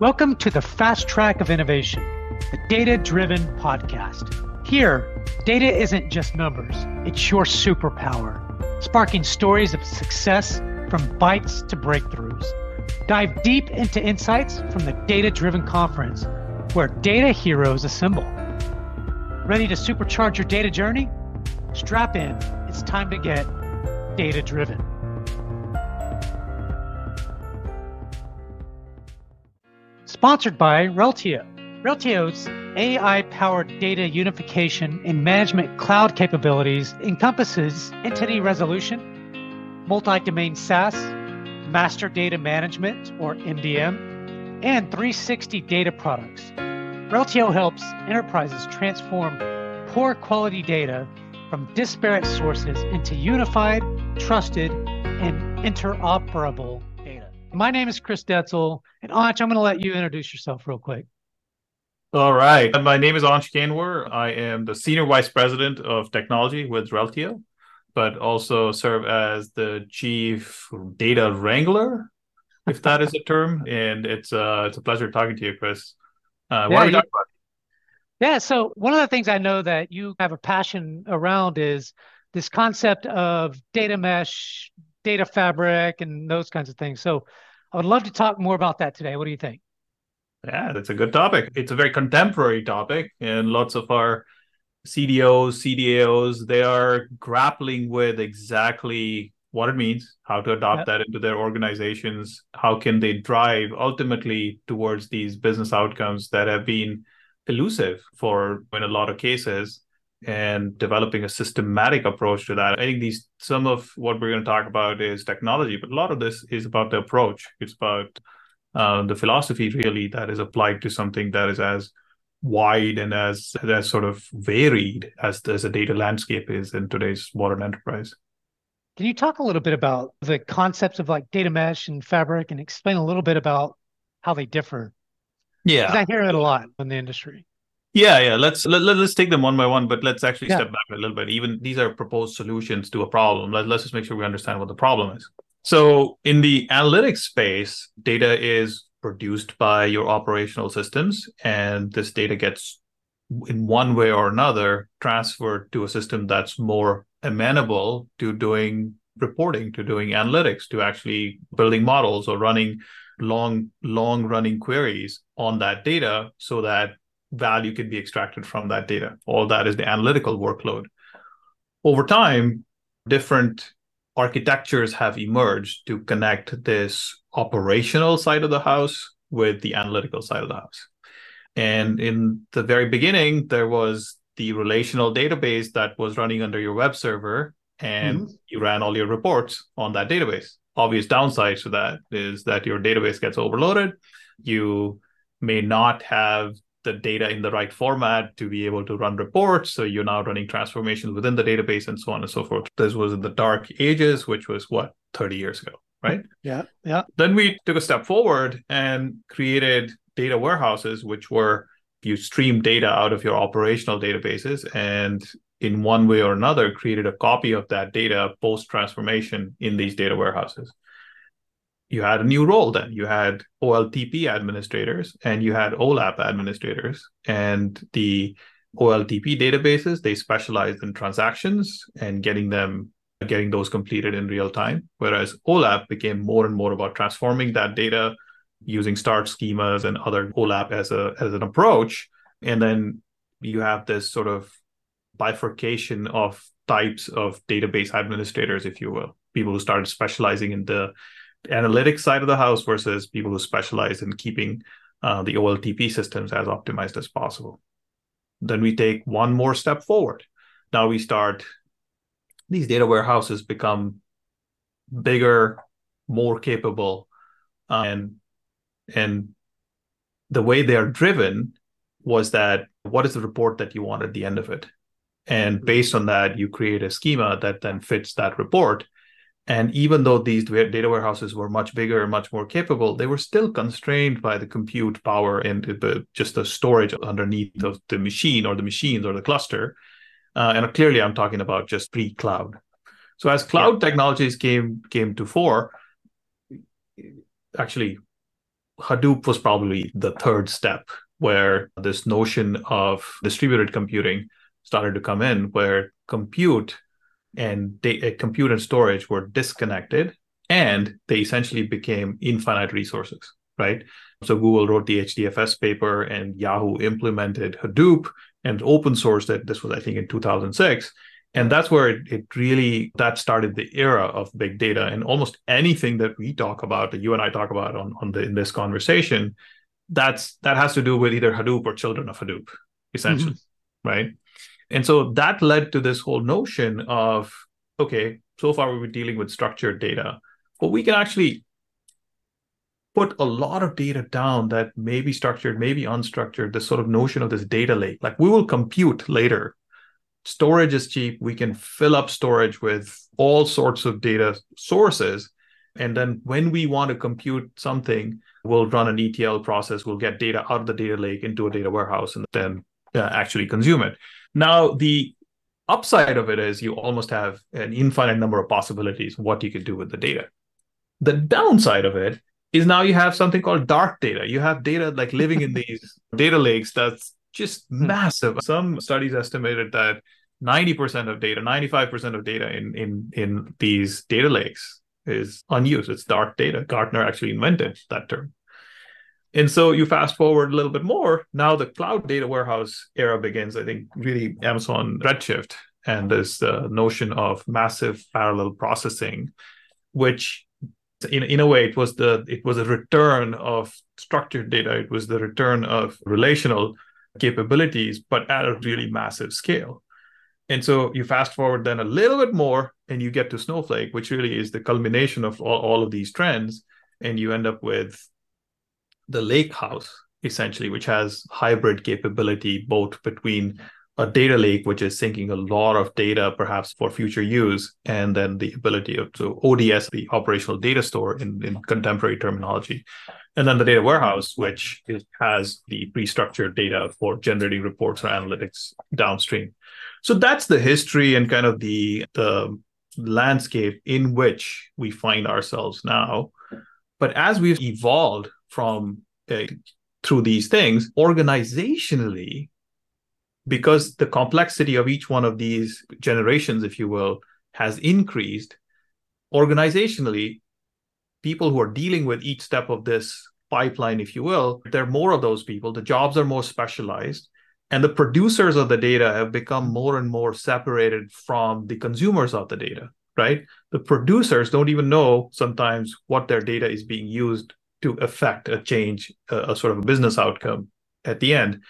Welcome to the Fast Track of Innovation, the data driven podcast. Here, data isn't just numbers, it's your superpower, sparking stories of success from bites to breakthroughs. Dive deep into insights from the Data Driven Conference, where data heroes assemble. Ready to supercharge your data journey? Strap in. It's time to get data driven. Sponsored by Reltio. Reltio's AI powered data unification and management cloud capabilities encompasses entity resolution, multi domain SaaS, master data management or MDM, and 360 data products. Reltio helps enterprises transform poor quality data from disparate sources into unified, trusted, and interoperable. My name is Chris Detzel, and Ansh, I'm going to let you introduce yourself real quick. All right. My name is Ansh Kanwar. I am the Senior Vice President of Technology with Reltio, but also serve as the Chief Data Wrangler, if that is a term. And it's, uh, it's a pleasure talking to you, Chris. Uh, what Yeah, are we you- talking about? Yeah, so one of the things I know that you have a passion around is this concept of data mesh, data fabric, and those kinds of things. So I would love to talk more about that today. What do you think? Yeah, that's a good topic. It's a very contemporary topic, and lots of our CDOs, CDAOs, they are grappling with exactly what it means, how to adopt Yep. that into their organizations, how can they drive ultimately towards these business outcomes that have been elusive for in a lot of cases and developing a systematic approach to that. I think these some of what we're going to talk about is technology, but a lot of this is about the approach. It's about uh, the philosophy really that is applied to something that is as wide and as as sort of varied as as a data landscape is in today's modern enterprise. Can you talk a little bit about the concepts of like data mesh and fabric and explain a little bit about how they differ? Yeah, I hear it a lot in the industry. Yeah, yeah. Let's let, let, us take them one by one, but let's actually Yeah. step back a little bit. Even these are proposed solutions to a problem. Let, let's just make sure we understand what the problem is. So, in the analytics space, data is produced by your operational systems, and this data gets, in one way or another, transferred to a system that's more amenable to doing reporting, to doing analytics, to actually building models or running long, long running queries on that data so that value can be extracted from that data. All that is the analytical workload. Over time, different architectures have emerged to connect this operational side of the house with the analytical side of the house. And in the very beginning, there was the relational database that was running under your web server, and mm-hmm. you ran all your reports on that database. Obvious downsides to that is that your database gets overloaded. You may not have the data in the right format to be able to run reports. So you're now running transformations within the database and so on and so forth. This was in the dark ages, which was what, 30 years ago, right? Yeah, yeah. Then we took a step forward and created data warehouses, which were you stream data out of your operational databases and in one way or another created a copy of that data post transformation in these data warehouses you had a new role then. You had oltp administrators and you had olap administrators. And the oltp databases they specialized in transactions and getting them getting those completed in real time. Whereas olap became more and more about transforming that data using star schemas and other olap as a as an approach. And then you have this sort of bifurcation of types of database administrators if you will people who started specializing in the analytics side of the house versus people who specialize in keeping uh, the oltp systems as optimized as possible. Then we take one more step forward. Now we start these data warehouses become bigger more capable uh, and and the way they are driven was that what is the report that you want at the end of it? And based on that you create a schema that then fits that report and even though these data warehouses were much bigger and much more capable they were still constrained by the compute power and the just the storage underneath of the machine or the machines or the cluster uh, and clearly i'm talking about just pre-cloud so as cloud yeah. technologies came came to fore actually Hadoop was probably the third step where this notion of distributed computing started to come in, where compute and da- uh, compute and storage were disconnected and they essentially became infinite resources, right? So Google wrote the HDFS paper and Yahoo implemented Hadoop and open sourced it. This was, I think, in 2006. And that's where it, it really that started the era of big data. And almost anything that we talk about, that you and I talk about on, on the in this conversation, that's that has to do with either Hadoop or children of Hadoop, essentially. Mm-hmm. Right. And so that led to this whole notion of okay, so far we were dealing with structured data, but we can actually put a lot of data down that may be structured, maybe unstructured, this sort of notion of this data lake. Like we will compute later. Storage is cheap. We can fill up storage with all sorts of data sources. And then when we want to compute something, we'll run an ETL process. We'll get data out of the data lake into a data warehouse and then uh, actually consume it. Now, the upside of it is you almost have an infinite number of possibilities what you could do with the data. The downside of it is now you have something called dark data. You have data like living in these data lakes that's just hmm. massive. Some studies estimated that 90% of data, 95% of data in in in these data lakes is unused. It's dark data. Gartner actually invented that term. And so you fast forward a little bit more, now the cloud data warehouse era begins. I think really Amazon Redshift and this uh, notion of massive parallel processing, which in, in a way it was the it was a return of structured data, it was the return of relational capabilities, but at a really massive scale. And so you fast forward then a little bit more and you get to Snowflake, which really is the culmination of all, all of these trends. And you end up with the lake house essentially which has hybrid capability both between a data lake which is syncing a lot of data perhaps for future use and then the ability of so ods the operational data store in, in contemporary terminology. And then the data warehouse which is, has the pre-structured data for generating reports or analytics downstream. So that's the history and kind of the the landscape in which we find ourselves now. But as we've evolved from uh, through these things organizationally because the complexity of each one of these generations if you will has increased organizationally people who are dealing with each step of this pipeline if you will there are more of those people the jobs are more specialized and the producers of the data have become more and more separated from the consumers of the data right? The producers don't even know sometimes what their data is being used to affect a change, a, a sort of a business outcome at the end.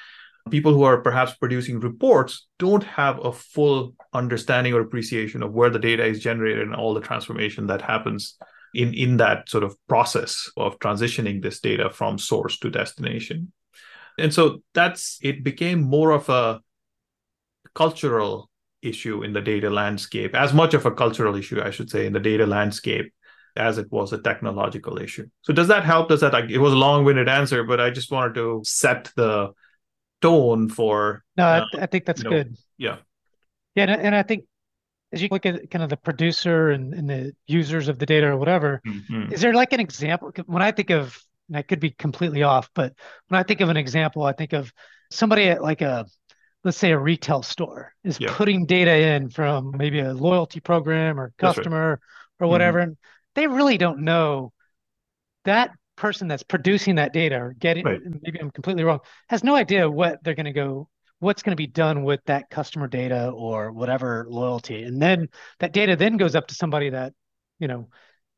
People who are perhaps producing reports don't have a full understanding or appreciation of where the data is generated and all the transformation that happens in, in that sort of process of transitioning this data from source to destination. And so that's it became more of a cultural issue in the data landscape, as much of a cultural issue, I should say, in the data landscape as it was a technological issue. So does that help? Does that it was a long-winded answer, but I just wanted to set the tone for. No, uh, I, I, think that's good. Know, yeah. Yeah, and, and I think as you look at kind of the producer and, and the users of the data or whatever, mm-hmm. is there like an example? When I think of, and I could be completely off, but when I think of an example, I think of somebody at like a, let's say a retail store is yeah. putting data in from maybe a loyalty program or customer right. or whatever. Mm-hmm. And they really don't know that person that's producing that data or getting right. maybe I'm completely wrong has no idea what they're going to go what's going to be done with that customer data or whatever loyalty and then that data then goes up to somebody that you know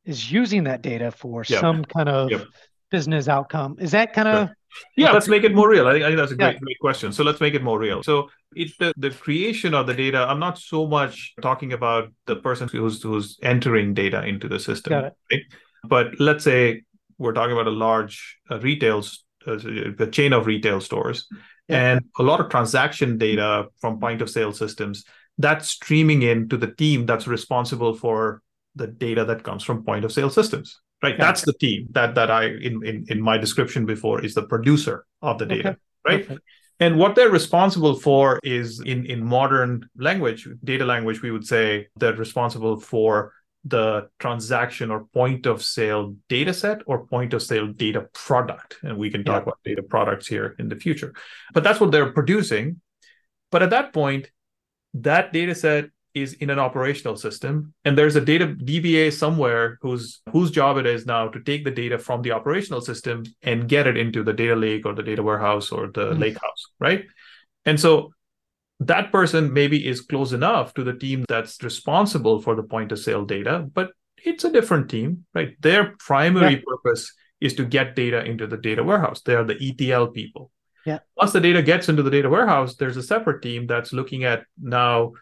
is using that data for yep. some kind of yep. business outcome is that kind of yeah. Let's make it more real. I think, I think that's a great, yeah. great question. So let's make it more real. So it's the, the creation of the data. I'm not so much talking about the person who's who's entering data into the system right? but let's say we're talking about a large uh, retail uh, a chain of retail stores yeah. and a lot of transaction data from point of sale systems that's streaming in to the team that's responsible for the data that comes from point of sale systems right okay. that's the team that that i in, in in my description before is the producer of the data okay. right okay. and what they're responsible for is in in modern language data language we would say they're responsible for the transaction or point of sale data set or point of sale data product. And we can talk yeah. about data products here in the future. But that's what they're producing. But at that point, that data set is in an operational system and there's a data dba somewhere whose whose job it is now to take the data from the operational system and get it into the data lake or the data warehouse or the mm-hmm. lake house right and so that person maybe is close enough to the team that's responsible for the point of sale data, but it's a different team, right? Their primary yeah. purpose is to get data into the data warehouse. They are the ETL people. Yeah. Once the data gets into the data warehouse, there's a separate team that's looking at now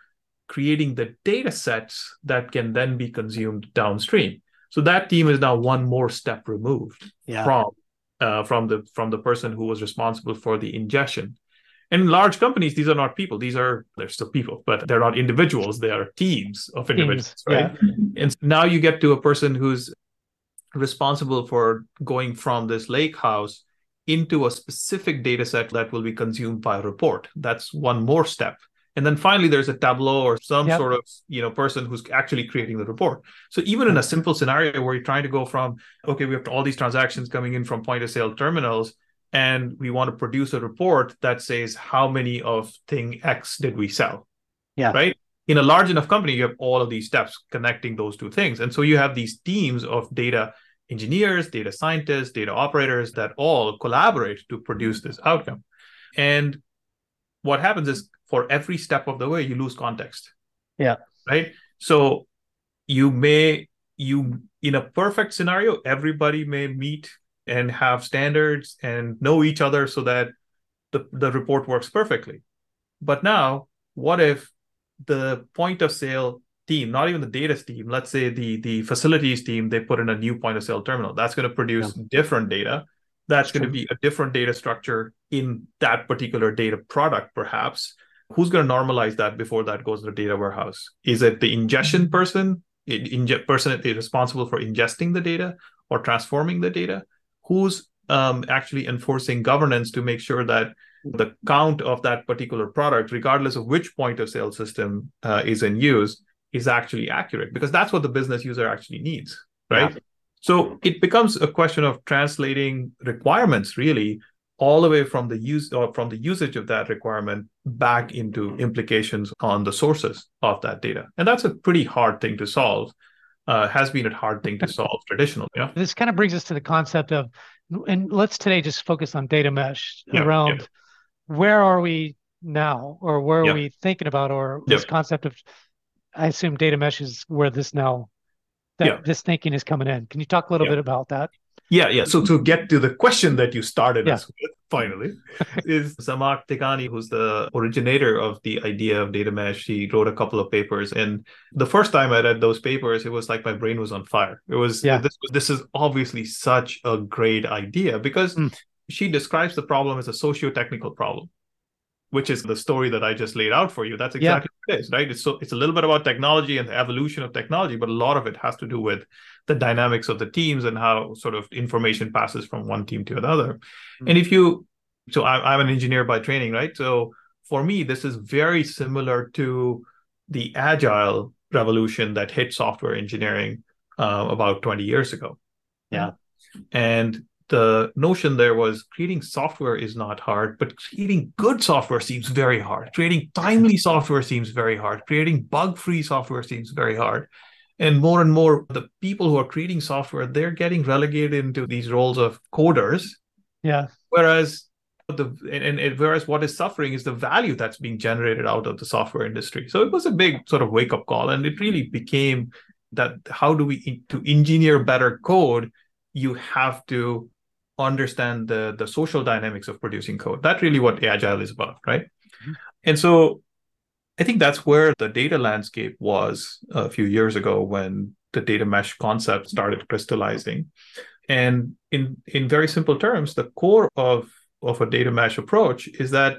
creating the data sets that can then be consumed downstream. So that team is now one more step removed yeah. from uh, from the from the person who was responsible for the ingestion. And in large companies, these are not people. These are they're still people, but they're not individuals. They are teams of individuals, teams, right? Yeah. And now you get to a person who's responsible for going from this lake house into a specific data set that will be consumed by a report. That's one more step. And then finally, there's a Tableau or some yep. sort of you know person who's actually creating the report. So even in a hmm. simple scenario where you're trying to go from okay, we have all these transactions coming in from point of sale terminals and we want to produce a report that says how many of thing X did we sell. Yeah. Right. In a large enough company, you have all of these steps connecting those two things. And so you have these teams of data engineers, data scientists, data operators that all collaborate to produce this outcome. And what happens is for every step of the way, you lose context. Yeah. Right. So you may, you, in a perfect scenario, everybody may meet and have standards and know each other so that the, the report works perfectly. But now, what if the point of sale team, not even the data team, let's say the the facilities team, they put in a new point of sale terminal. That's going to produce yeah. different data. That's, That's going to be a different data structure in that particular data product, perhaps. Who's going to normalize that before that goes to the data warehouse? Is it the ingestion mm-hmm. person, inge- person is responsible for ingesting the data or transforming the data? who's um, actually enforcing governance to make sure that the count of that particular product, regardless of which point of sale system uh, is in use, is actually accurate because that's what the business user actually needs, right? Yeah. So it becomes a question of translating requirements really all the way from the use or from the usage of that requirement back into implications on the sources of that data. And that's a pretty hard thing to solve uh, has been a hard thing to solve traditionally. Yeah. This kind of brings us to the concept of, and let's today just focus on data mesh yeah, around yeah. where are we now, or where are we thinking about, or this concept of, I assume data mesh is where this now, that this thinking is coming in. Can you talk a little bit about that? Yeah, yeah. So to get to the question that you started yeah. us with, finally, is Zhamak Dehghani, who's the originator of the idea of data mesh. He wrote a couple of papers, and the first time I read those papers, it was like my brain was on fire. It was yeah. this. This is obviously such a great idea because mm. she describes the problem as a socio-technical problem which is the story that I just laid out for you. That's exactly yeah. what it is, right? It's so it's a little bit about technology and the evolution of technology, but a lot of it has to do with the dynamics of the teams and how sort of information passes from one team to another. Mm-hmm. And if you, so I, I'm an engineer by training, right? So for me, this is very similar to the agile revolution that hit software engineering uh, about 20 years ago. Yeah. And the notion there was creating software is not hard, but creating good software seems very hard. Creating timely software seems very hard. Creating bug free software seems very hard. And more and more, the people who are creating software, they're getting relegated into these roles of coders. Yeah. Whereas the and, and, whereas what is suffering is the value that's being generated out of the software industry. So it was a big sort of wake up call, and it really became that how do we to engineer better code? You have to understand the the social dynamics of producing code. That's really what agile is about, right? Mm-hmm. And so I think that's where the data landscape was a few years ago when the data mesh concept started crystallizing. And in in very simple terms, the core of of a data mesh approach is that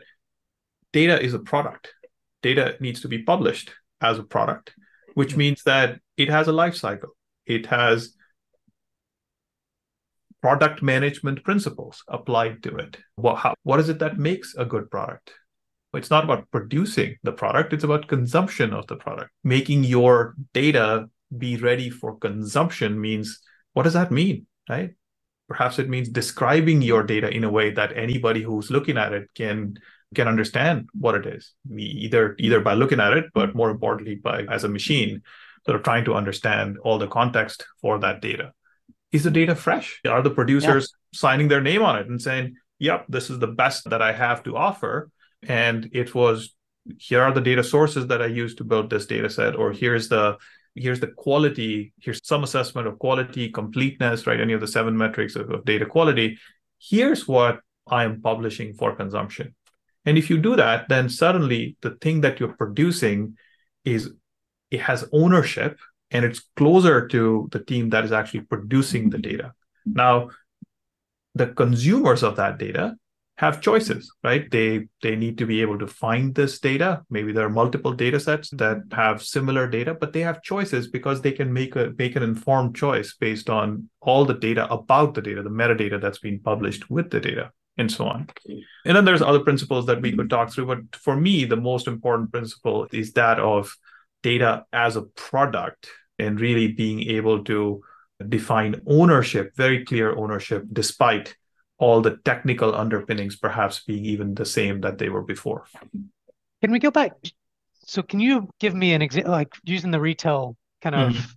data is a product. Data needs to be published as a product, which mm-hmm. means that it has a life cycle. It has product management principles applied to it. What, how, what is it that makes a good product? It's not about producing the product, it's about consumption of the product, making your data be ready for consumption means what does that mean, right? Perhaps it means describing your data in a way that anybody who's looking at it can can understand what it is. Either either by looking at it, but more importantly, by as a machine, sort of trying to understand all the context for that data. Is the data fresh? Are the producers yeah. signing their name on it and saying, "Yep, this is the best that I have to offer," and it was here are the data sources that I used to build this data set, or here's the here's the quality, here's some assessment of quality, completeness, right? Any of the seven metrics of, of data quality. Here's what I am publishing for consumption. And if you do that, then suddenly the thing that you're producing is it has ownership and it's closer to the team that is actually producing the data. Now, the consumers of that data have choices right? They they need to be able to find this data. Maybe there are multiple data sets that have similar data but they have choices because they can make a make an informed choice based on all the data about the data the metadata that's been published with the data and so on. And then there's other principles that we could talk through but for me the most important principle is that of data as a product and really being able to define ownership very clear ownership despite all the technical underpinnings perhaps being even the same that they were before. Can we go back? So, can you give me an example, like using the retail kind of mm-hmm.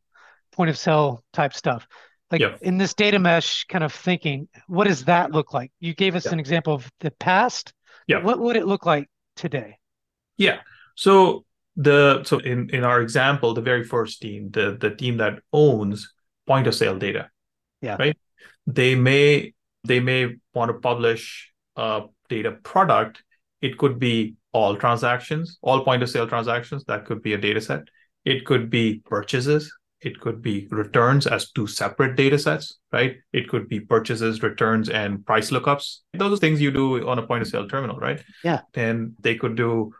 point of sale type stuff? Like in this data mesh kind of thinking, what does that look like? You gave us an example of the past. Yeah. What would it look like today? Yeah. So the so in in our example, the very first team, the the team that owns point of sale data. Yeah. Right. They may they may want to publish a data product. It could be all transactions, all point of sale transactions. That could be a data set. It could be purchases. It could be returns as two separate data sets, right? It could be purchases, returns, and price lookups. Those are things you do on a point of sale terminal, right? Yeah. And they could do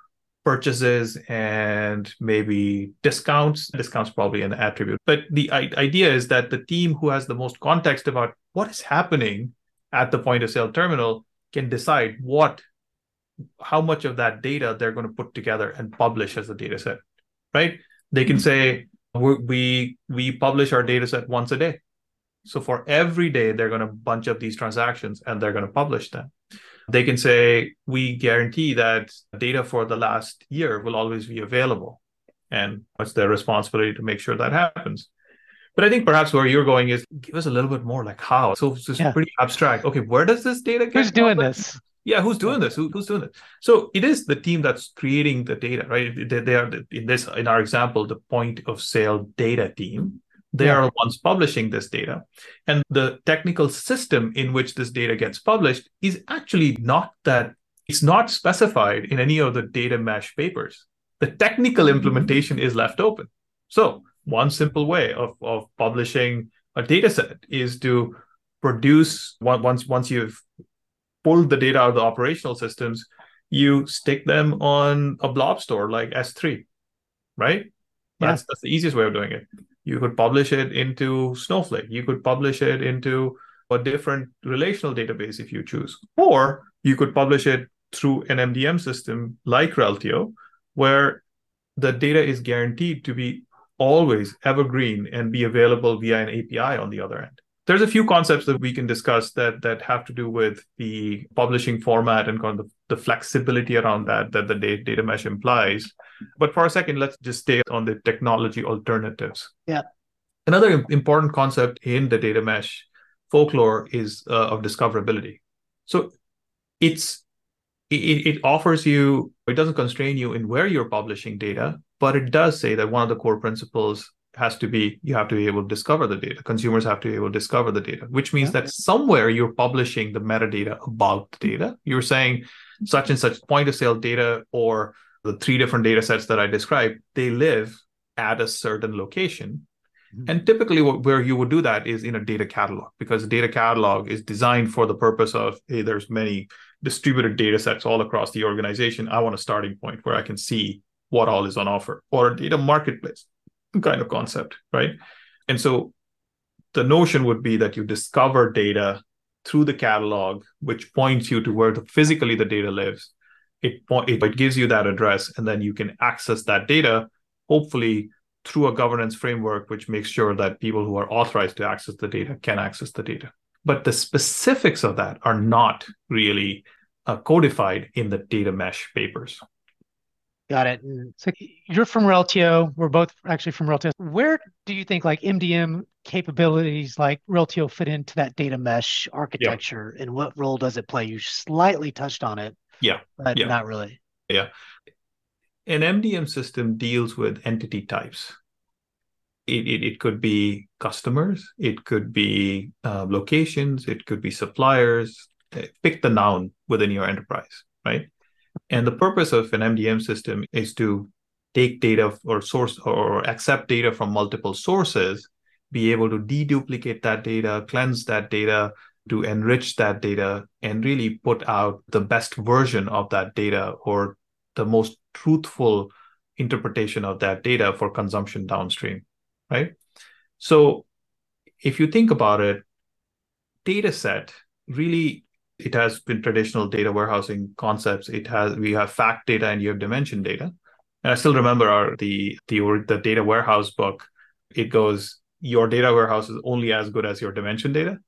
purchases and maybe discounts. Discounts probably an attribute. But the idea is that the team who has the most context about what is happening at the point of sale terminal can decide what how much of that data they're going to put together and publish as a data set right they can hmm. say we we publish our data set once a day so for every day they're going to bunch up these transactions and they're going to publish them they can say we guarantee that data for the last year will always be available and it's their responsibility to make sure that happens but I think perhaps where you're going is give us a little bit more like how. So it's just yeah. pretty abstract. Okay, where does this data get? Who's doing this? Yeah, who's doing this? Who, who's doing this? So it is the team that's creating the data, right? They, they are in this in our example, the point of sale data team. They yeah. are the ones publishing this data. And the technical system in which this data gets published is actually not that it's not specified in any of the data mesh papers. The technical mm-hmm. implementation is left open. So one simple way of, of publishing a data set is to produce once once you've pulled the data out of the operational systems you stick them on a blob store like s3 right yeah. that's that's the easiest way of doing it you could publish it into snowflake you could publish it into a different relational database if you choose or you could publish it through an mdm system like reltio where the data is guaranteed to be always evergreen and be available via an API on the other end. There's a few concepts that we can discuss that that have to do with the publishing format and kind of the, flexibility around that that the data mesh implies. But for a second, let's just stay on the technology alternatives. Yeah. Another important concept in the data mesh folklore is uh, of discoverability. So it's it, it offers you it doesn't constrain you in where you're publishing data but it does say that one of the core principles has to be you have to be able to discover the data. Consumers have to be able to discover the data which means yeah. that somewhere you're publishing the metadata about the data. You're saying such and such point of sale data or the three different data sets that i described they live at a certain location. Mm-hmm. and typically where you would do that is in a data catalog because the data catalog is designed for the purpose of hey there's many distributed data sets all across the organization. I want a starting point where i can see what all is on offer or a data marketplace kind of concept, right? And so the notion would be that you discover data through the catalog, which points you to where the, physically the data lives. It, it, gives you that address, and then you can access that data, hopefully through a governance framework which makes sure that people who are authorized to access the data can access the data. But the specifics of that are not really uh, codified in the data mesh papers. Got it. So you're from Reltio. We're both actually from Reltio. Where do you think like MDM capabilities like Reltio fit into that data mesh architecture, yeah. and what role does it play? You slightly touched on it. Yeah. But yeah. not really. Yeah. An MDM system deals with entity types. It, it, it could be customers, it could be uh, locations, it could be suppliers. Pick the noun within your enterprise, right? And the purpose of an MDM system is to take data or source or accept data from multiple sources, be able to deduplicate that data, cleanse that data, to enrich that data, and really put out the best version of that data or the most truthful interpretation of that data for consumption downstream, right? So if you think about it, data set really it has been traditional data warehousing concepts. It has we have fact data and you have dimension data. And I still remember our the the the data warehouse book. It goes your data warehouse is only as good as your dimension data,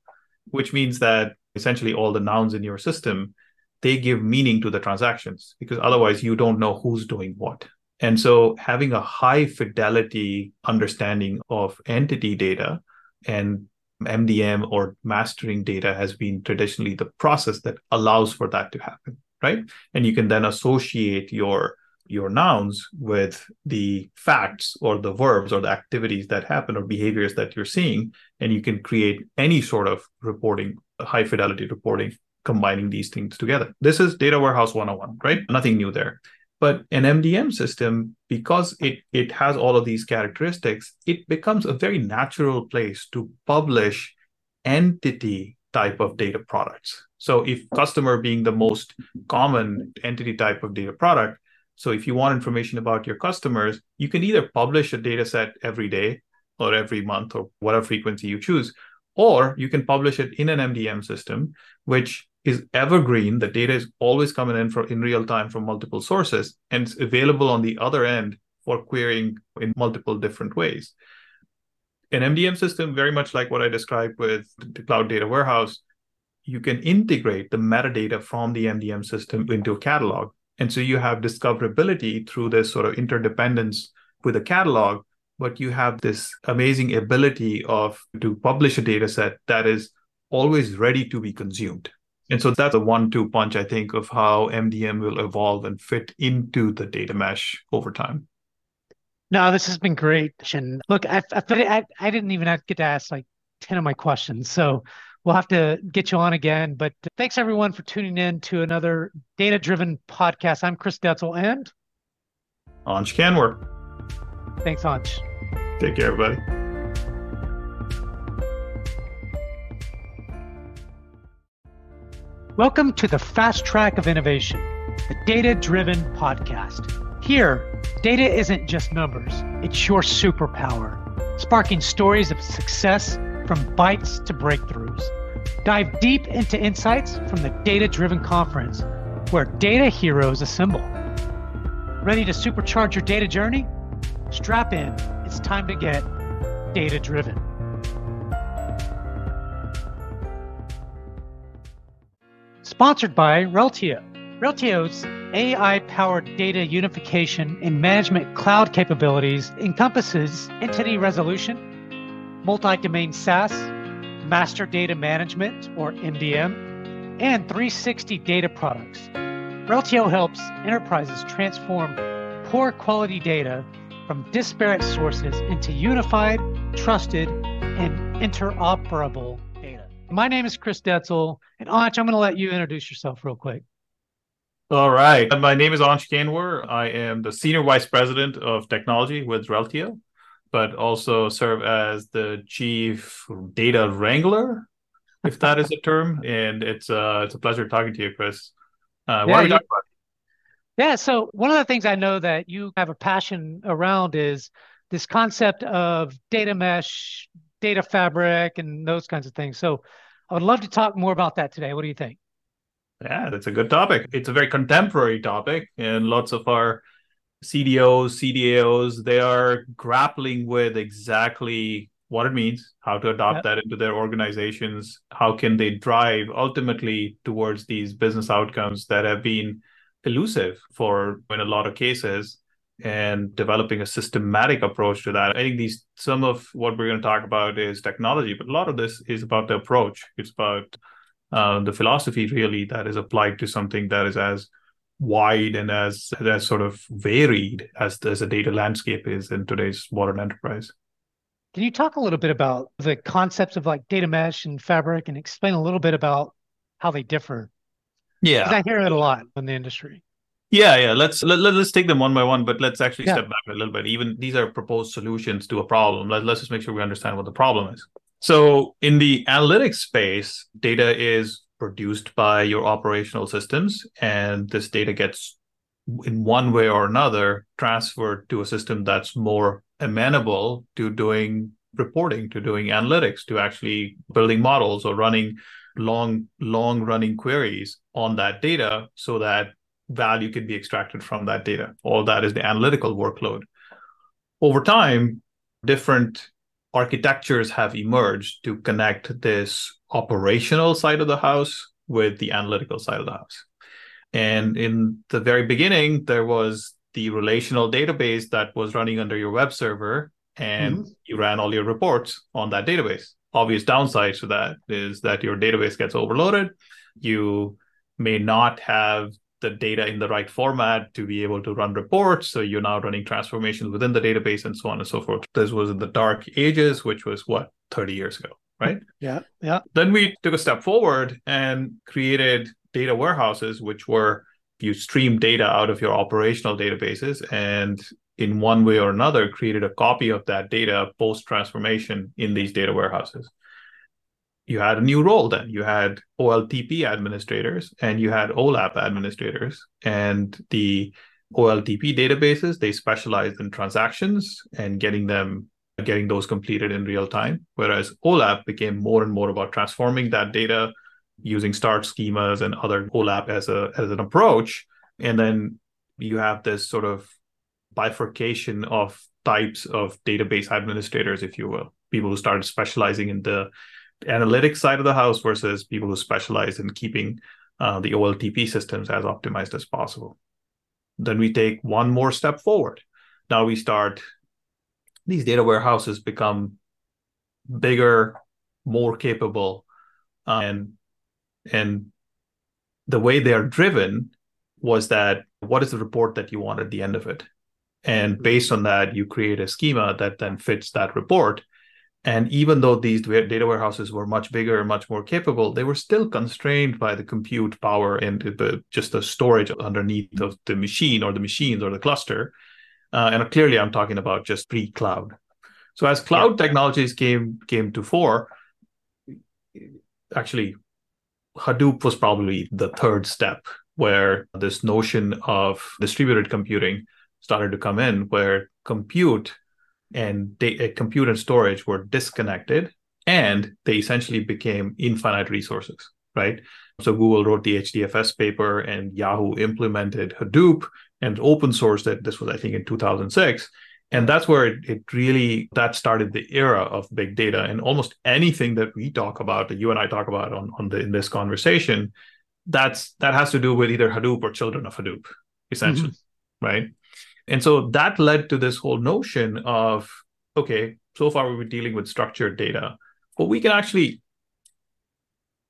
which means that essentially all the nouns in your system they give meaning to the transactions because otherwise you don't know who's doing what. And so having a high fidelity understanding of entity data and MDM or mastering data has been traditionally the process that allows for that to happen, right? And you can then associate your your nouns with the facts or the verbs or the activities that happen or behaviors that you're seeing, and you can create any sort of reporting, high fidelity reporting, combining these things together. This is data warehouse 101, right? Nothing new there. But an MDM system, because it, it has all of these characteristics, it becomes a very natural place to publish entity type of data products. So if customer being the most common entity type of data product, so if you want information about your customers, you can either publish a data set every day or every month or whatever frequency you choose, or you can publish it in an MDM system, which is evergreen. The data is always coming in for in real time from multiple sources, and it's available on the other end for querying in multiple different ways. An MDM system, very much like what I described with the cloud data warehouse, you can integrate the metadata from the MDM system into a catalog. And so you have discoverability through this sort of interdependence with a catalog, but you have this amazing ability of to publish a data set that is always ready to be consumed. And so that's a one two punch, I think, of how MDM will evolve and fit into the data mesh over time. No, this has been great. And look, I, I, I didn't even get to ask like 10 of my questions. So we'll have to get you on again. But thanks everyone for tuning in to another data driven podcast. I'm Chris Detzel and Ansh Kanwar. Thanks, Ansh. Take care, everybody. Welcome to the Fast Track of Innovation, the data driven podcast. Here, data isn't just numbers, it's your superpower, sparking stories of success from bites to breakthroughs. Dive deep into insights from the Data Driven Conference, where data heroes assemble. Ready to supercharge your data journey? Strap in, it's time to get data driven. Sponsored by Reltio. Reltio's AI powered data unification and management cloud capabilities encompasses entity resolution, multi domain SaaS, master data management or MDM, and 360 data products. Reltio helps enterprises transform poor quality data from disparate sources into unified, trusted, and interoperable my name is Chris Detzel, and Ansh, I'm going to let you introduce yourself real quick. All right. My name is Ansh Kanwar. I am the Senior Vice President of Technology with Reltio, but also serve as the Chief Data Wrangler, if that is a term. And it's uh, it's a pleasure talking to you, Chris. Uh, what yeah, are we talking about? Yeah. So one of the things I know that you have a passion around is this concept of data mesh, data fabric, and those kinds of things. So I would love to talk more about that today. What do you think? Yeah, that's a good topic. It's a very contemporary topic, and lots of our CDOs, CDAOs, they are grappling with exactly what it means, how to adopt yep. that into their organizations, how can they drive ultimately towards these business outcomes that have been elusive for in a lot of cases and developing a systematic approach to that. I think these some of what we're going to talk about is technology, but a lot of this is about the approach. It's about uh, the philosophy really that is applied to something that is as wide and as as sort of varied as as a data landscape is in today's modern enterprise. Can you talk a little bit about the concepts of like data mesh and fabric and explain a little bit about how they differ? Yeah. I hear it a lot in the industry. Yeah, yeah. Let's let, let, us take them one by one, but let's actually yeah. step back a little bit. Even these are proposed solutions to a problem. Let, let's just make sure we understand what the problem is. So, in the analytics space, data is produced by your operational systems, and this data gets, in one way or another, transferred to a system that's more amenable to doing reporting, to doing analytics, to actually building models or running long, long running queries on that data so that value can be extracted from that data. All that is the analytical workload. Over time, different architectures have emerged to connect this operational side of the house with the analytical side of the house. And in the very beginning, there was the relational database that was running under your web server, and mm-hmm. you ran all your reports on that database. Obvious downsides to that is that your database gets overloaded. You may not have the data in the right format to be able to run reports. So you're now running transformations within the database and so on and so forth. This was in the dark ages, which was what, 30 years ago, right? Yeah. Yeah. Then we took a step forward and created data warehouses, which were you stream data out of your operational databases and in one way or another created a copy of that data post transformation in these data warehouses you had a new role then. You had oltp administrators and you had olap administrators. And the oltp databases they specialized in transactions and getting them getting those completed in real time. Whereas olap became more and more about transforming that data using star schemas and other olap as a as an approach. And then you have this sort of bifurcation of types of database administrators if you will people who started specializing in the analytics side of the house versus people who specialize in keeping uh, the OLTP systems as optimized as possible. Then we take one more step forward. Now we start, these data warehouses become bigger, more capable, uh, and and the way they are driven was that what is the report that you want at the end of it? And based on that, you create a schema that then fits that report and even though these data warehouses were much bigger and much more capable, they were still constrained by the compute power and the, just the storage underneath of the machine or the machines or the cluster. Uh, and clearly, I'm talking about just pre-cloud. So as cloud yeah. technologies came came to fore, actually, Hadoop was probably the third step where this notion of distributed computing started to come in, where compute and data, uh, compute and storage were disconnected and they essentially became infinite resources, right? So Google wrote the HDFS paper and Yahoo implemented Hadoop and open sourced it. This was, I think, in 2006. And that's where it, it really that started the era of big data. And almost anything that we talk about, that you and I talk about on, on the in this conversation, that's that has to do with either Hadoop or children of Hadoop, essentially. Mm-hmm. Right. And so that led to this whole notion of okay, so far we were dealing with structured data, but we can actually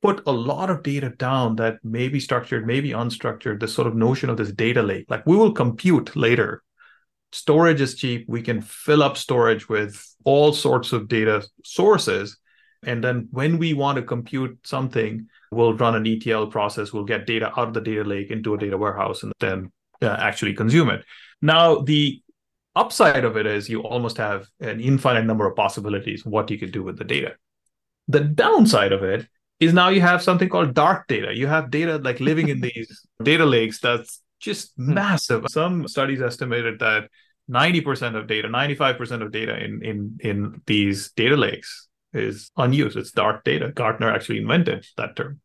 put a lot of data down that may be structured, maybe unstructured, this sort of notion of this data lake. Like we will compute later. Storage is cheap. We can fill up storage with all sorts of data sources. And then when we want to compute something, we'll run an ETL process. We'll get data out of the data lake into a data warehouse and then uh, actually consume it. Now, the upside of it is you almost have an infinite number of possibilities what you could do with the data. The downside of it is now you have something called dark data. You have data like living in these data lakes that's just hmm. massive. Some studies estimated that 90% of data, 95% of data in in in these data lakes is unused. It's dark data. Gartner actually invented that term.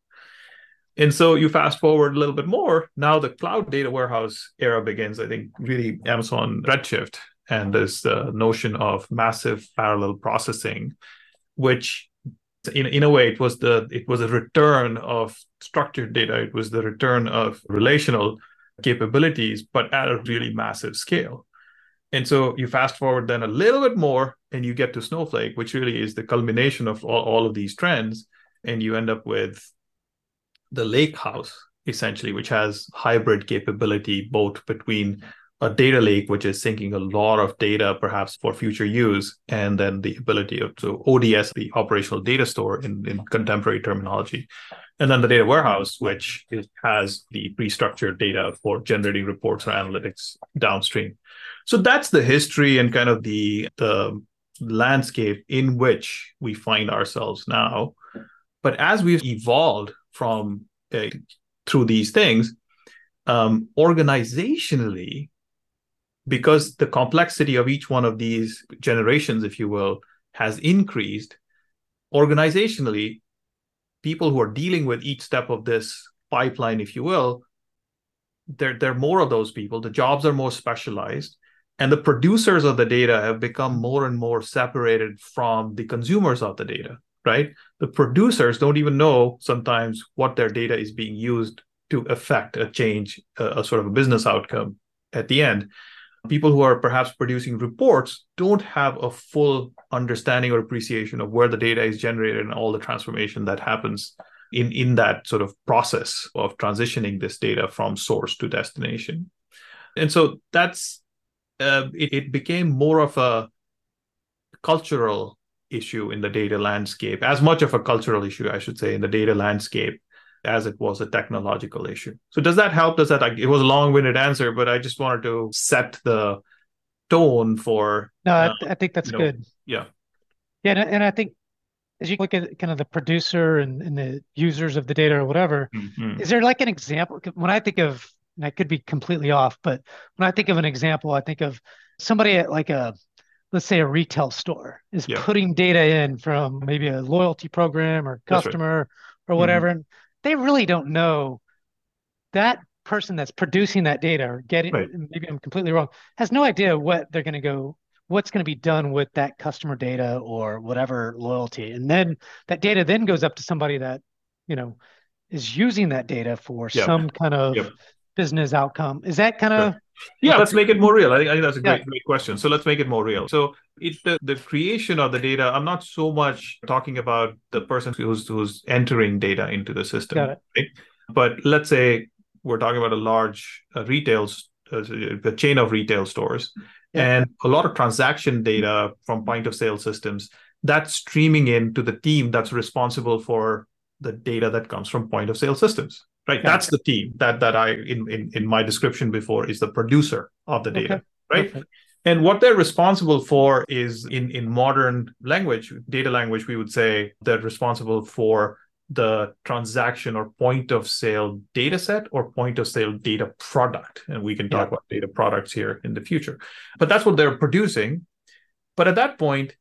And so you fast forward a little bit more. Now the cloud data warehouse era begins. I think really Amazon Redshift and this uh, notion of massive parallel processing, which in, in a way it was the it was a return of structured data. It was the return of relational capabilities, but at a really massive scale. And so you fast forward then a little bit more and you get to Snowflake, which really is the culmination of all, all of these trends. And you end up with the lake house essentially which has hybrid capability both between a data lake which is syncing a lot of data perhaps for future use and then the ability of so ods the operational data store in, in contemporary terminology. And then the data warehouse which is, has the pre-structured data for generating reports or analytics downstream. So that's the history and kind of the the landscape in which we find ourselves now. But as we've evolved from uh, through these things um, organizationally because the complexity of each one of these generations if you will has increased organizationally people who are dealing with each step of this pipeline if you will there, there are more of those people. The jobs are more specialized and the producers of the data have become more and more separated from the consumers of the data right? The producers don't even know sometimes what their data is being used to affect a change, a, a sort of a business outcome at the end. People who are perhaps producing reports don't have a full understanding or appreciation of where the data is generated and all the transformation that happens in, in that sort of process of transitioning this data from source to destination. And so that's uh, it, it became more of a cultural issue in the data landscape, as much of a cultural issue, I should say, in the data landscape as it was a technological issue. So does that help? Does that it was a long-winded answer, but I just wanted to set the tone for. No, uh, I, I, think that's you know, good. Yeah. Yeah, and, and, I think as you look at kind of the producer and, and the users of the data or whatever, mm-hmm. is there like an example? When I think of, and I could be completely off, but when I think of an example, I think of somebody at like a let's say a retail store is yeah. putting data in from maybe a loyalty program or customer right. or mm-hmm. whatever, mm-hmm. and they really don't know that person that's producing that data or getting right. maybe I'm completely wrong has no idea what they're going to go what's going to be done with that customer data or whatever loyalty and then that data then goes up to somebody that you know is using that data for yep. some kind of yep. business outcome is that kind of yeah let's make it more real i think, I think that's a great, yeah. great question so let's make it more real so it's the, the creation of the data i'm not so much talking about the person who's who's entering data into the system right? but let's say we're talking about a large uh, retail uh, a chain of retail stores yeah. and a lot of transaction data from point of sale systems that's streaming in to the team that's responsible for the data that comes from point of sale systems right? That's the team that that I in, in in my description before is the producer of the data, okay. right? Perfect. And what they're responsible for is in in modern language, data language, we would say they're responsible for the transaction or point of sale data set or point of sale data product. And we can talk yeah. about data products here in the future. But that's what they're producing. But at that point,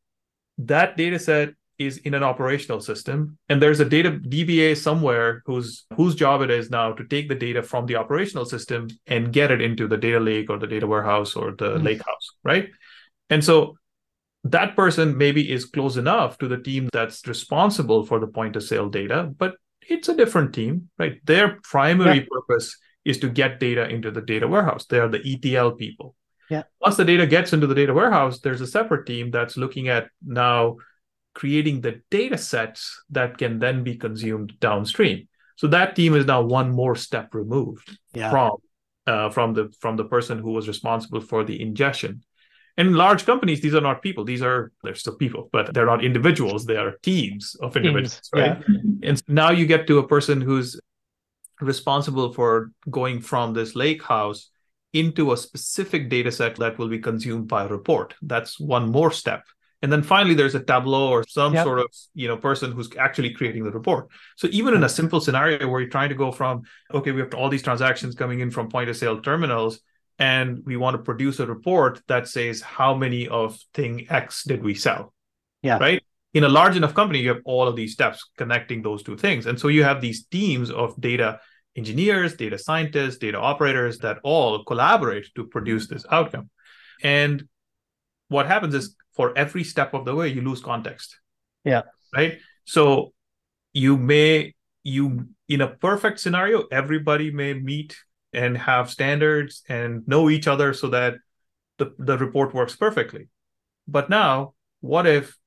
that data set is in an operational system and there's a data dba somewhere whose whose job it is now to take the data from the operational system and get it into the data lake or the data warehouse or the mm-hmm. lake house right? And so that person maybe is close enough to the team that's responsible for the point of sale data but it's a different team right? Their primary yeah. purpose is to get data into the data warehouse. They are the etl people. Yeah. Once the data gets into the data warehouse there's a separate team that's looking at now creating the data sets that can then be consumed downstream. So that team is now one more step removed yeah. from uh, from the from the person who was responsible for the ingestion. And in large companies, these are not people; these are they're still people, but they're not individuals. They are teams of individuals, teams, right? Yeah. And now you get to a person who's responsible for going from this lake house into a specific data set that will be consumed by a report. That's one more step and then finally there's a tableau or some yep. sort of you know person who's actually creating the report so even in a simple scenario where you're trying to go from okay we have all these transactions coming in from point of sale terminals and we want to produce a report that says how many of thing x did we sell yeah right in a large enough company, you have all of these steps connecting those two things. And so you have these teams of data engineers, data scientists, data operators that all collaborate to produce this outcome. And what happens is for every step of the way, you lose context. Yeah. Right. So you may, you, in a perfect scenario, everybody may meet and have standards and know each other so that the, the report works perfectly. But now, what if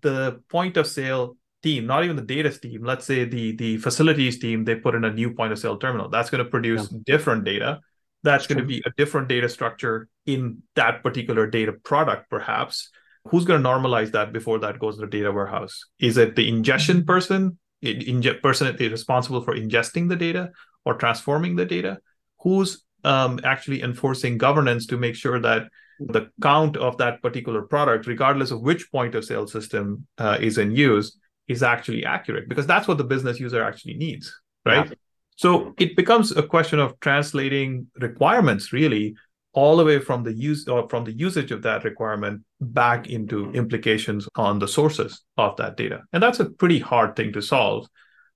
the point of sale team, not even the data team, let's say the the facilities team, they put in a new point of sale terminal. That's going to produce yeah. different data. That's going to be a different data structure in that particular data product, perhaps. Who's going to normalize that before that goes to the data warehouse? Is it the ingestion person, inge- person responsible for ingesting the data or transforming the data? Who's um, actually enforcing governance to make sure that the count of that particular product, regardless of which point of sale system uh, is in use, is actually accurate because that's what the business user actually needs, right? Yeah. So it becomes a question of translating requirements really all the way from the use or from the usage of that requirement back into implications on the sources of that data. And that's a pretty hard thing to solve.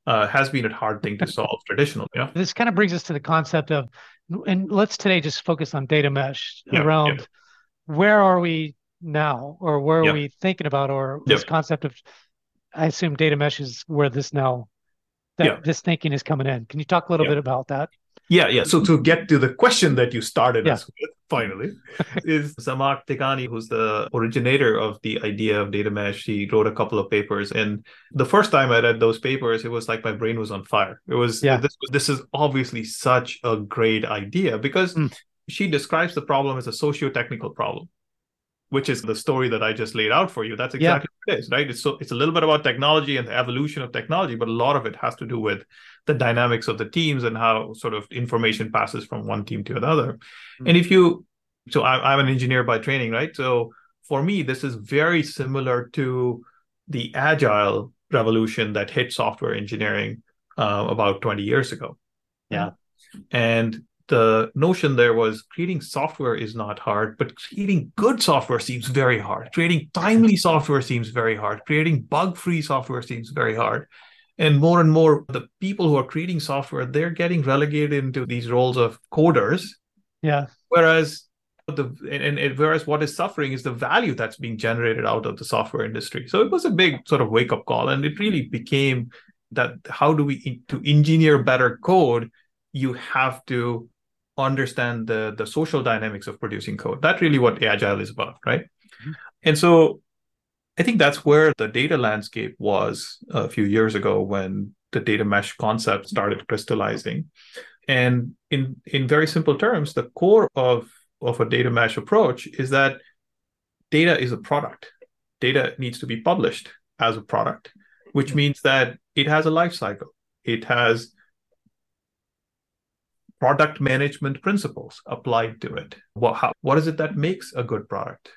Uh, has been a hard thing to solve traditionally. Yeah. This kind of brings us to the concept of, and let's today just focus on data mesh yeah, around yeah where are we now or where are we thinking about or this concept of i assume data mesh is where this now that this thinking is coming in can you talk a little bit about that yeah yeah. So to get to the question that you started us with finally is Zhamak Dehghani who's the originator of the idea of data mesh he wrote a couple of papers. And the first time i read those papers it was like my brain was on fire. It was yeah. this, this is obviously such a great idea because mm she describes the problem as a socio-technical problem which is the story that I just laid out for you. That's exactly yeah. what it is, right? It's so it's a little bit about technology and the evolution of technology, but a lot of it has to do with the dynamics of the teams and how sort of information passes from one team to another. Mm-hmm. And if you, so I, I'm an engineer by training, right? So for me, this is very similar to the agile revolution that hit software engineering uh, about 20 years ago. Yeah. And the notion there was creating software is not hard, but creating good software seems very hard. Creating timely software seems very hard. Creating bug free software seems very hard. And more and more, the people who are creating software, they're getting relegated into these roles of coders. Yeah. Whereas the and, and, whereas what is suffering is the value that's being generated out of the software industry. So it was a big sort of wake up call, and it really became that how do we to engineer better code? You have to understand the the social dynamics of producing code. That's really what agile is about, right? Mm-hmm. And so I think that's where the data landscape was a few years ago when the data mesh concept started crystallizing. And in in very simple terms, the core of of a data mesh approach is that data is a product. Data needs to be published as a product, which mm-hmm. means that it has a life cycle. It has product management principles applied to it. What, how, what is it that makes a good product?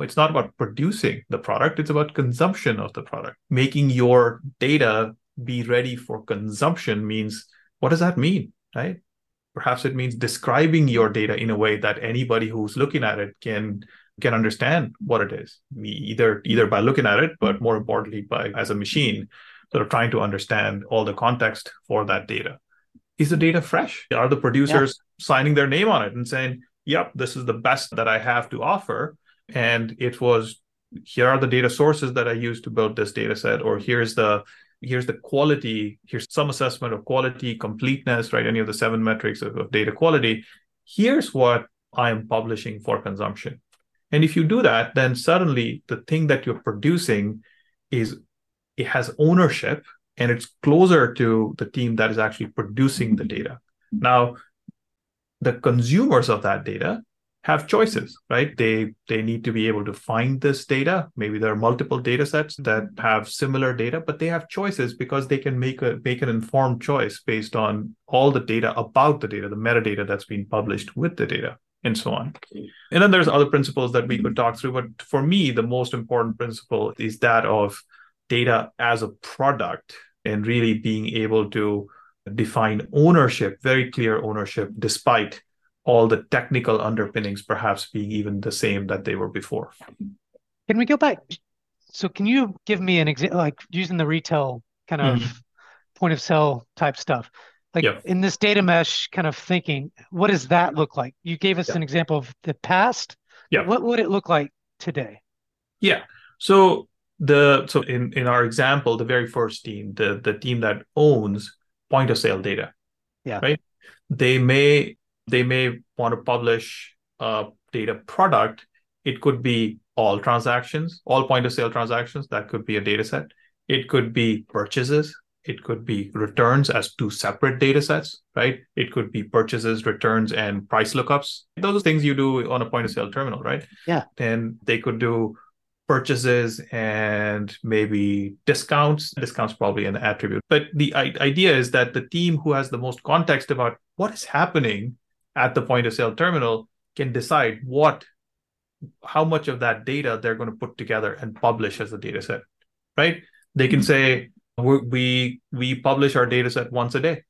It's not about producing the product, it's about consumption of the product. Making your data be ready for consumption means what does that mean, right? Perhaps it means describing your data in a way that anybody who's looking at it can can understand what it is. Either either by looking at it, but more importantly by as a machine, sort of trying to understand all the context for that data is the data fresh? Are the producers yeah. signing their name on it and saying, yep, this is the best that I have to offer? And it was, here are the data sources that I use to build this data set, or here's the here's the quality, here's some assessment of quality, completeness, right? Any of the seven metrics of, of data quality. Here's what I am publishing for consumption. And if you do that, then suddenly the thing that you're producing is it has ownership and it's closer to the team that is actually producing the data. Now, the consumers of that data have choices, right? They they need to be able to find this data. Maybe there are multiple data sets that have similar data, but they have choices because they can make a make an informed choice based on all the data about the data, the metadata that's been published with the data, and so on. And then there's other principles that we could talk through, but for me, the most important principle is that of data as a product and really being able to define ownership, very clear ownership, despite all the technical underpinnings perhaps being even the same that they were before. Can we go back So can you give me an example, like using the retail kind of mm-hmm. point of sale type stuff? Like yeah. in this data mesh kind of thinking, what does that look like? You gave us yeah. an example of the past. Yeah. What would it look like today? Yeah. So the so in in our example, the very first team, the the team that owns point of sale data. Yeah. Right. They may they may want to publish a data product. It could be all transactions, all point of sale transactions. That could be a data set. It could be purchases. It could be returns as two separate data sets, right? It could be purchases, returns, and price lookups. Those are things you do on a point of sale terminal, right? Yeah. And they could do purchases and maybe discounts. Discounts probably an attribute. But the idea is that the team who has the most context about what is happening at the point of sale terminal can decide what how much of that data they're going to put together and publish as a data set right they can mm-hmm. say we we publish our data set once a day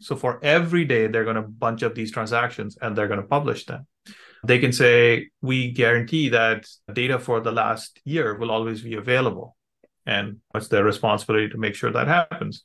so for every day they're going to bunch up these transactions and they're going to publish them they can say we guarantee that data for the last year will always be available. And it's their responsibility to make sure that happens.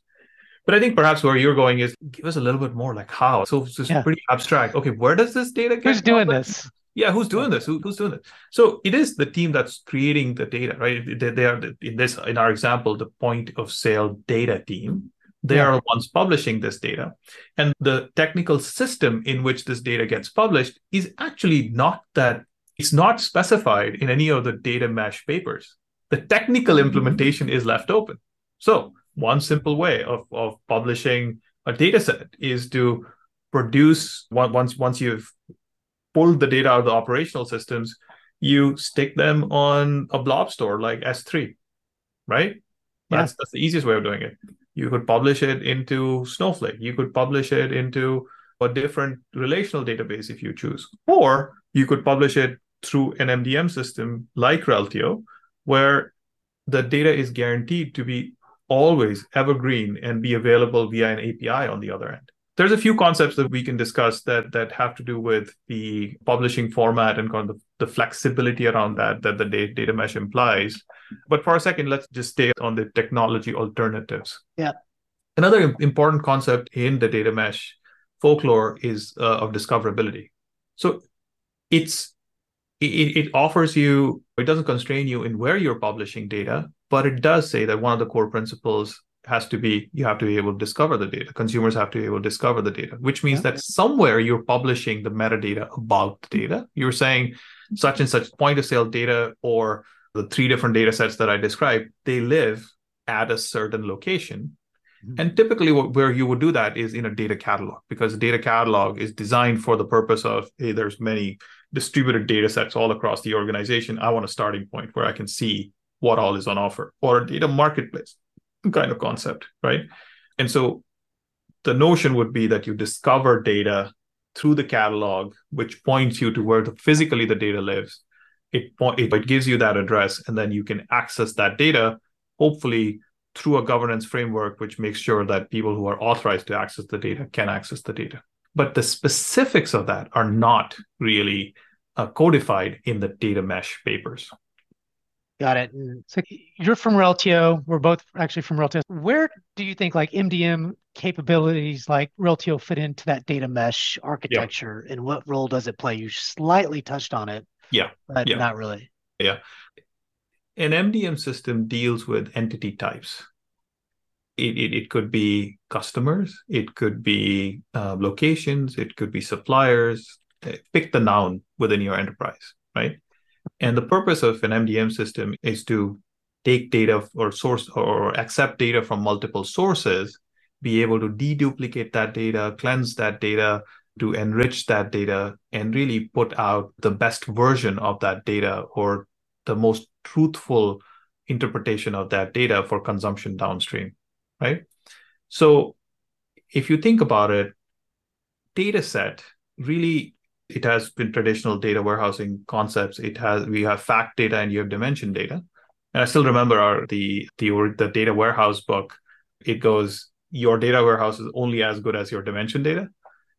But i think perhaps where you're going is give us a little bit more like how? So it's just yeah. pretty abstract. Okay where does this data get who's doing this? Yeah who's doing this? Who, who's doing this so it is the team that's creating the data right? They, they are in this in our example the point of sale data team they yeah. are the ones publishing this data. And the technical system in which this data gets published is actually not that, it's not specified in any of the data mesh papers. The technical mm-hmm. implementation is left open. So, one simple way of, of publishing a data set is to produce once once you've pulled the data out of the operational systems, you stick them on a blob store like S3, right? Yeah. That's that's the easiest way of doing it. You could publish it into Snowflake. You could publish it into a different relational database if you choose. Or you could publish it through an MDM system like Reltio, where the data is guaranteed to be always evergreen and be available via an API on the other end. There's a few concepts that we can discuss that that have to do with the publishing format and kind of the flexibility around that that the data mesh implies. But for a second, let's just stay on the technology alternatives. Yeah. Another important concept in the data mesh folklore is uh, of discoverability. So it's it, it offers you it doesn't constrain you in where you're publishing data, but it does say that one of the core principles has to be you have to be able to discover the data consumers have to be able to discover the data which means yeah. that somewhere you're publishing the metadata about the data you're saying such and such point of sale data or the three different data sets that I described, they live at a certain location. Mm-hmm. And typically, where you would do that is in a data catalog because the data catalog is designed for the purpose of hey, there's many distributed data sets all across the organization. I want a starting point where I can see what all is on offer or a data marketplace kind of concept, right? And so the notion would be that you discover data through the catalog, which points you to where the, physically the data lives. It, it, gives you that address, and then you can access that data, hopefully through a governance framework, which makes sure that people who are authorized to access the data can access the data. But the specifics of that are not really uh, codified in the data mesh papers. Got it. So you're from Reltio. We're both actually from Reltio. Where do you think like MDM capabilities like Reltio fit into that data mesh architecture, yeah. and what role does it play? You slightly touched on it. Yeah. But yeah. not really. Yeah. An MDM system deals with entity types. It, it, it could be customers, it could be uh, locations, it could be suppliers. Pick the noun within your enterprise, right? And the purpose of an MDM system is to take data or source or accept data from multiple sources, be able to deduplicate that data, cleanse that data, to enrich that data, and really put out the best version of that data or the most truthful interpretation of that data for consumption downstream, right? So if you think about it, data set really it has been traditional data warehousing concepts. It has we have fact data and you have dimension data. And I still remember our the the the data warehouse book. It goes your data warehouse is only as good as your dimension data,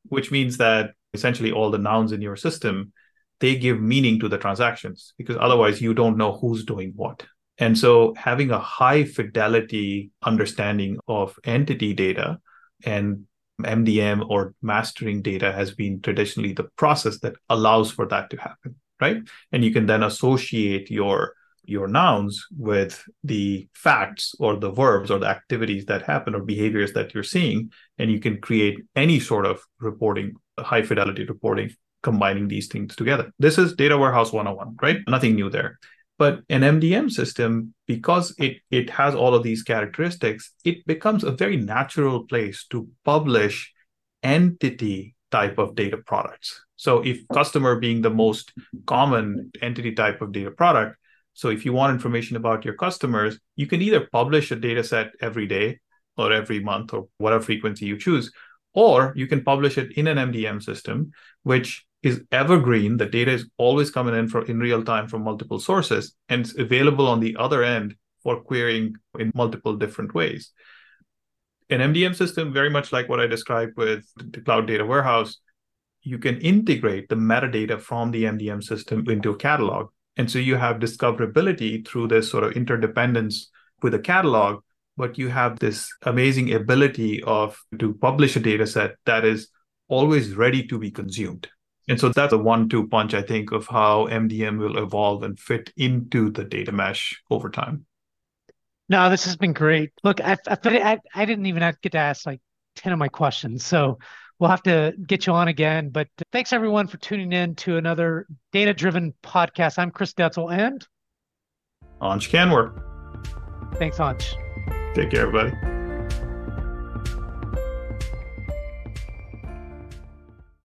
which means that essentially all the nouns in your system they give meaning to the transactions because otherwise you don't know who's doing what And so having a high fidelity understanding of entity data and MDM or mastering data has been traditionally the process that allows for that to happen, right? And you can then associate your your nouns with the facts or the verbs or the activities that happen or behaviors that you're seeing and you can create any sort of reporting high fidelity reporting combining these things together. This is data warehouse 101 right? Nothing new there but an mdm system because it it has all of these characteristics it becomes a very natural place to publish entity type of data products. So if customer being the most common entity type of data product so if you want information about your customers you can either publish a data set every day or every month or whatever frequency you choose or you can publish it in an mdm system which is evergreen. The data is always coming in for in real time from multiple sources, and it's available on the other end for querying in multiple different ways. An MDM system, very much like what I described with the cloud data warehouse, you can integrate the metadata from the MDM system into a catalog. And so you have discoverability through this sort of interdependence with a catalog, but you have this amazing ability of to publish a data set that is always ready to be consumed. And so that's a one two punch, I think, of how MDM will evolve and fit into the data mesh over time. No, this has been great. Look, I, I, I didn't even get to ask like 10 of my questions. So we'll have to get you on again. But thanks everyone for tuning in to another data driven podcast. I'm Chris Detzel and Ansh Kanwar. Thanks, Ansh. Take care, everybody.